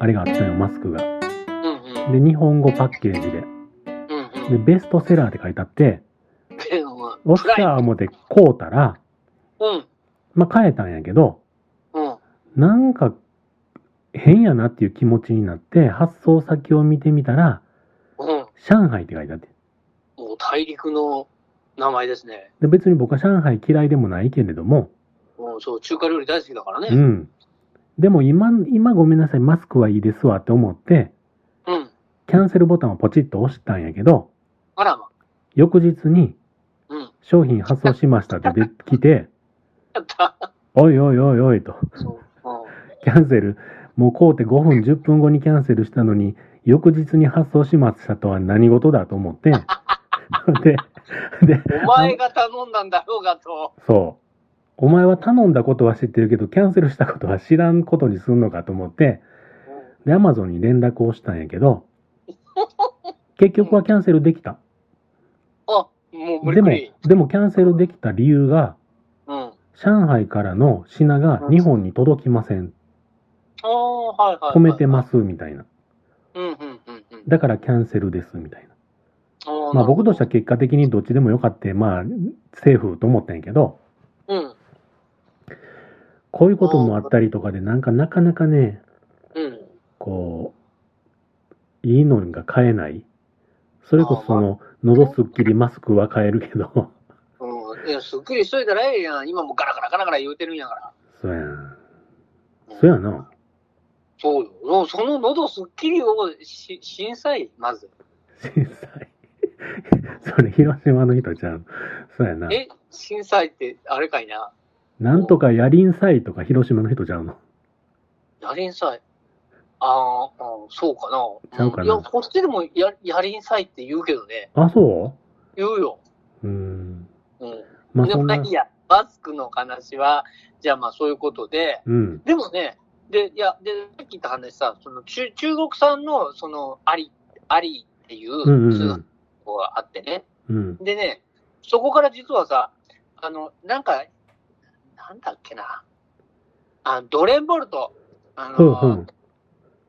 あれがあったよ、マスクが。うんうん。で、日本語パッケージで。うんで、ベストセラーって書いてあって、うん。おっしゃー思って買うたら、うん。まあ、買えたんやけど、うん。なんか、変やなっていう気持ちになって、発送先を見てみたら、うん。上海って書いてあって。もう大陸の名前ですね。で、別に僕は上海嫌いでもないけれども、もうそう、中華料理大好きだからね。うん。でも今、今ごめんなさい、マスクはいいですわって思って、うん。キャンセルボタンをポチッと押したんやけど、あらま。翌日にうん。商品発送しましたって出てきて、やった。おいおいおいおいと。キャンセル、もう買うて5分10分後にキャンセルしたのに、翌日に発送しましたとは何事だと思って、で、で、お前が頼んだんだろうがと。そう。お前は頼んだことは知ってるけど、キャンセルしたことは知らんことにすんのかと思って、で、アマゾンに連絡をしたんやけど、結局はキャンセルできた。あ、もう無でもでもキャンセルできた理由が、うん。上海からの品が日本に届きません。ああ、はいはい。。止めてますす、みたいな。うんうんうんうん。だからキャンセルです、みたいな。あまあ僕としては結果的にどっちでもよかって、まあ、セーフと思ったんやけど、うん。こういうこともあったりとかで、なんかなかなかね、うん。こう、いいのが買えない。それこそその、喉すっきりマスクは買えるけど、うん。いや、すっきりしといたらええやん。今もうガラガラガラガラ言うてるんやから。そうやん。そうやな。そうよ。その喉すっきりをし震災、まず。震災。それ広島の人ちゃう？そうやな。え、震災ってあれかいな？なんとかやりんさいとか広島の人ちゃうの？やりんさい。あーあー、そうかな。ちゃうかないや、こっちでもややりんさいって言うけどね。あ、そ言うよ。うん。うん。まあでもまあいい。や、マスクの話は、じゃあまあそういうことで、うん。でもね、で、いや、で、さっき言った話さ、その中中国産の、その、アリ、アリっていう通販ん。があってね。うん。でね、そこから実はさ、あの、なんか、なんだっけな。あドレンボルト。あの、ふん。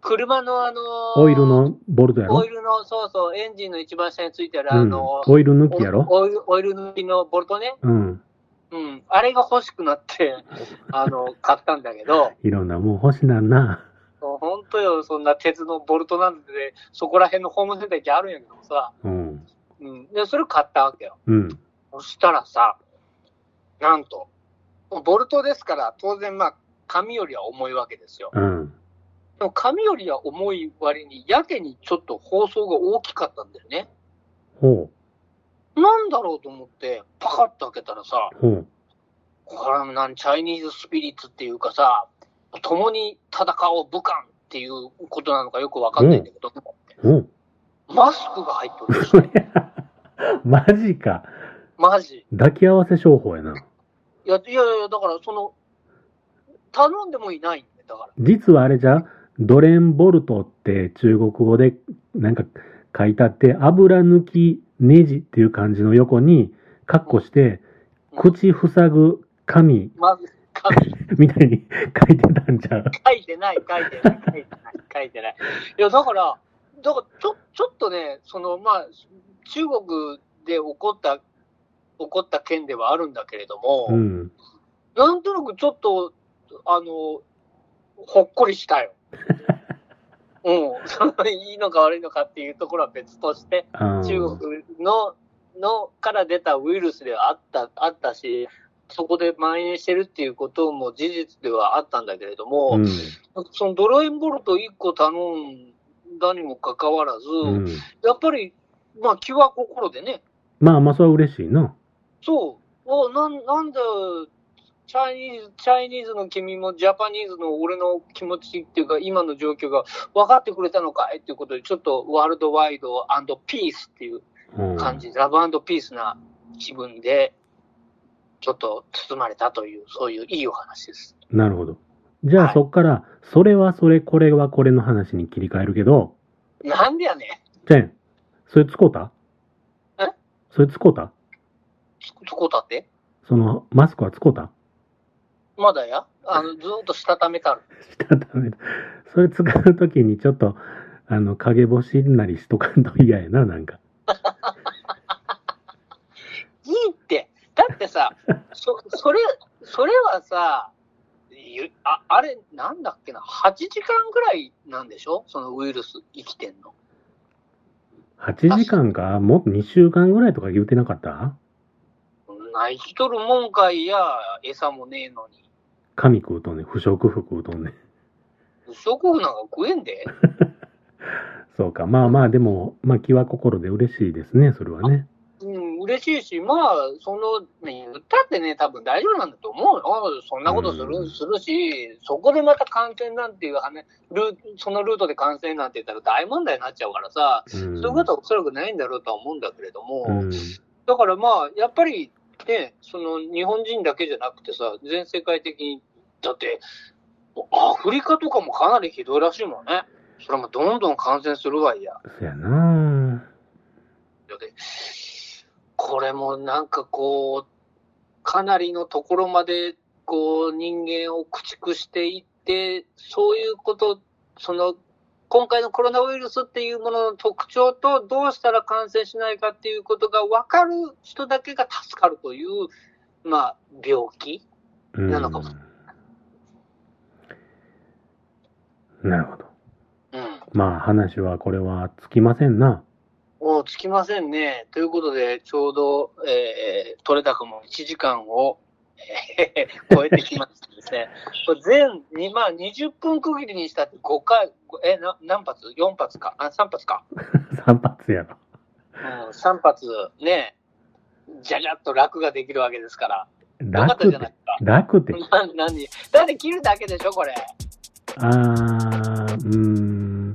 車のあの、オイルのボルトやろ？オイルの、そうそう、エンジンの一番下についてるうんあの、。オイル抜きやろ？オイル、オイル抜きのボルトね。うん。うん。あれが欲しくなって、あの、買ったんだけど、いろんなもん欲しなんな。本当よ、そんな鉄のボルトなんて、そこら辺のホームセンター行あるんやけどさ、うん。うん。で、それ買ったわけよ。うん。そしたらさ、なんと、ボルトですから、当然まあ、紙よりは重いわけですよ。うん。でも紙よりは重い割に、やけにちょっと包装が大きかったんだよね。ほなんだろうと思って、パカッと開けたらさ、う。ほう。これはなん、チャイニーズスピリッツっていうかさ、共に戦おう武漢っていうことなのかよくわかんないんだけど、ほう。マスクが入ってる。そりゃ、マジか。マジ。抱き合わせ商法やな。いや、いやいや、だからその、頼んでもいないんだよ、だから。実はあれじゃ、ドレンボルトって中国語でなんか書いてあって、油抜きネジっていう漢字の横に、カッコして、口塞ぐ紙まず、紙 みたいに書いてたんじゃん。書いてない、書いてない、書いてない、書いてない。いや、だから、だから、ちょ、ちょっとね、その、まあ、中国で起こった、起こった件ではあるんだけれども、うん。なんとなくちょっと、あの、ほっこりしたよ。うん。そのいいのか悪いのかっていうところは別として、中国の、のから出たウイルスではあった、あったし、そこで蔓延してるっていうことも事実ではあったんだけれども、うん。そのドラインボルト1個頼んだにもかかわらず、うん。やっぱり、まあ気は心でね、まあまあ、それは嬉しいな。そう、おなんなんだ、Chinese、Chinese の君も Japanese の俺の気持ちっていうか、今の状況が分かってくれたのかいっていうことで、ちょっと worldwide peace っていううん。感じ、 love peace な気分で、ちょっと包まれたという、そういういいお話です。なるほど。じゃあはいそっから、それはそれ、これはこれの話に切り替えるけど、なんでやねん。じゃあ、それ使うた？え？それ使うた？つつこうたって？その、マスクは使うた？まだや？あの、ずーっとしたためたる。したためそれ使うときにちょっと、あの、影干しなりしとかんと嫌やな、なんか。いいって。だってさ、そ、それ、それはさ、ゆああれ、なんだっけな、8時間ぐらいなんでしょ？そのウイルス生きてんの。8時間かもっと2週間ぐらいとか言うてなかった？生きとるもんかいや、餌もねえのに。神食うとんねん不織布食うとんねん不織布なんか食えんで。そうか。まあまあ、でも、まあ気は心で嬉しいですね、それはね。うん、嬉しいし、まあ、その、ね、言ったってね、多分大丈夫なんだと思うよ。そんなことする、うんするし、そこでまた感染なんていう話、ルーそのルートで感染なんて言ったら大問題になっちゃうからさ、うん。そういうことはおそらくないんだろうとは思うんだけれども、うん。だからまあ、やっぱりね、その日本人だけじゃなくてさ、全世界的に、だって、アフリカとかもかなりひどいらしいもんね。それもどんどん感染するわいや。そやなで、これもなんかこう、かなりのところまで、こう、人間を駆逐していって、そういうこと、その、今回のコロナウイルスっていうものの特徴と、どうしたら感染しないかっていうことが分かる人だけが助かるという、まあ、病気。うん。なのかもなるほど。うん。まあ話はこれはつきませんな。もうつきませんね。ということで、ちょうど、えー、取れ高も1時間を、えー超えてきましたですね。これ全、にまあ20分区切りにしたって5回、え、な何発 ?4 発か？あ、3発か？3発やろ。うん、3発ね、じゃじゃっと楽ができるわけですから。楽ってじゃないで、す楽って。か。な何？だって切るだけでしょ、これ。あー、うーん。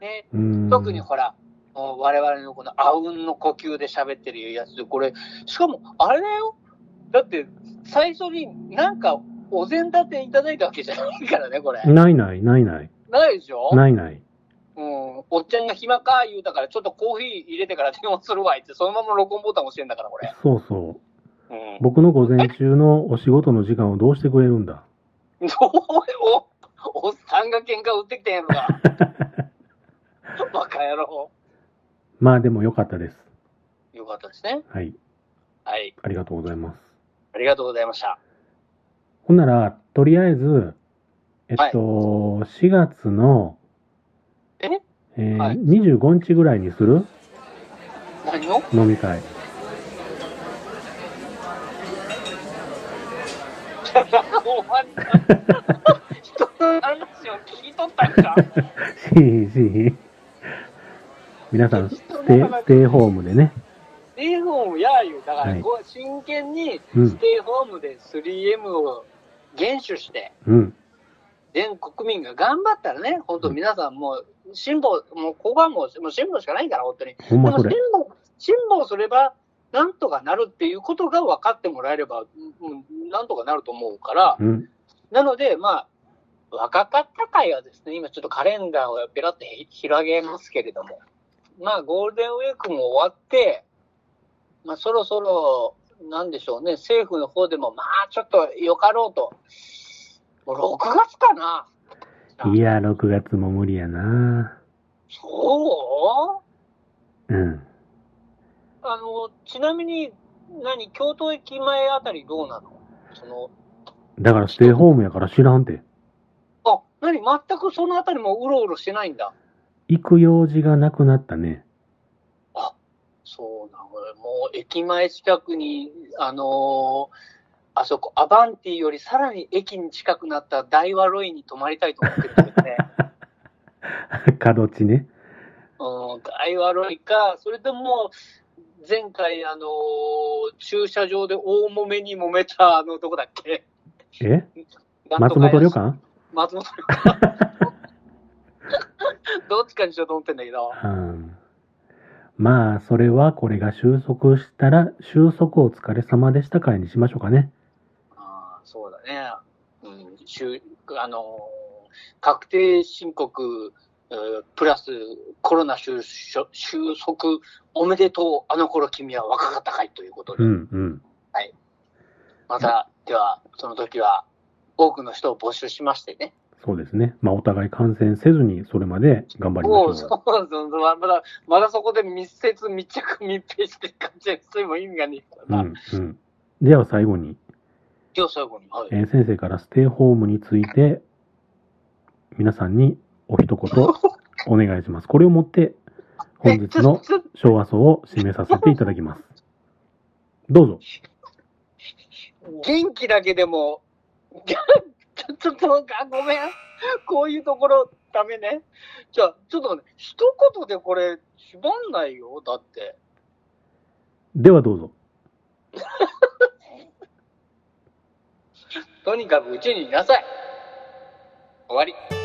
ね。うーん。特にほら、我々のこのあうんの呼吸で喋ってるやつで、これ、しかも、あれだよ？だって、最初になんか、お膳立ていただいたわけじゃないからね、これ。ないない、ないない。ないでしょ？ないない。うん。おっちゃんが暇か言うたから、ちょっとコーヒー入れてから電話するわ、って、そのまま録音ボタン押してんだから、これ。そうそう。うん。僕の午前中のお仕事の時間をどうしてくれるんだ？どうお、おっさんが喧嘩売ってきてんやろが。バカ野郎。まあでもよかったです。よかったですね。はい。はい。ありがとうございます。ありがとうございました。ほんなら、とりあえず、えっと、4月の、え？えーはい25日ぐらいにする？何を？飲み会。お前人の話を聞いとったんか？しーしー皆さん、ステイ、ステイホームでね。ステイホームや言う。だから、はいこう真剣にうんステイホームで 3M を厳守して、うん。全国民が頑張ったらね、本当皆さんもう、辛抱、もうここはもう、もう辛抱しかないから、本当に。ほんまそでも辛れ。抱、辛抱すれば、なんとかなるっていうことが分かってもらえれば、うん、なんとかなると思うから、うん。なので、まあ、若かった会はですね、今ちょっとカレンダーをペラって広げますけれども、まあ、ゴールデンウィークも終わって、まあ、そろそろ、なんでしょうね、政府の方でも、まあ、ちょっとよかろうと。もう6月かないや、6月も無理やな。そう？うん。あの、ちなみに、何、京都駅前あたりどうなの？その、だからステイホームやから知らんて。あ、何、全くそのあたりもうろうろしてないんだ。行く用事がなくなったね。そうなのよ。もう駅前近くに、あのーあそこ、アバンティよりさらに駅に近くなった大和ロイに泊まりたいと思ってるんだけどね。角地ね。うん、大和ロイか、それとも、前回、あのー駐車場で大揉めに揉めた、あの、どこだっけ？え？松本旅館？松本旅館。どっちかにしようと思ってんだけど。うん。まあ、それはこれが収束したら、収束お疲れ様でした会にしましょうかね。ああ、そうだね。うん、しゅあのー確定申告、えープラスコロナ収束収束おめでとう、あの頃君は若かったかいということで、うん、うん。また、では、その時は、多くの人を募集しましてね。そうですね。まあ、お互い感染せずに、それまで頑張りましょそうそうそうまだ、まだそこで密接、密着、密閉して感じで、そういうも意味がねえかう。らな。うん、うん。では最後に、今日最後に、はい。えー先生からステイホームについて、皆さんにお一言 お願いします。これをもって、本日の昭和層を締めさせていただきます。どうぞ。元気だけでも、ちょ、っとごめん。こういうところ、ダメね。じゃあ、ちょっと待って、一言でこれ、縛んないよ。だって。ではどうぞ。とにかくうちにいなさい。終わり。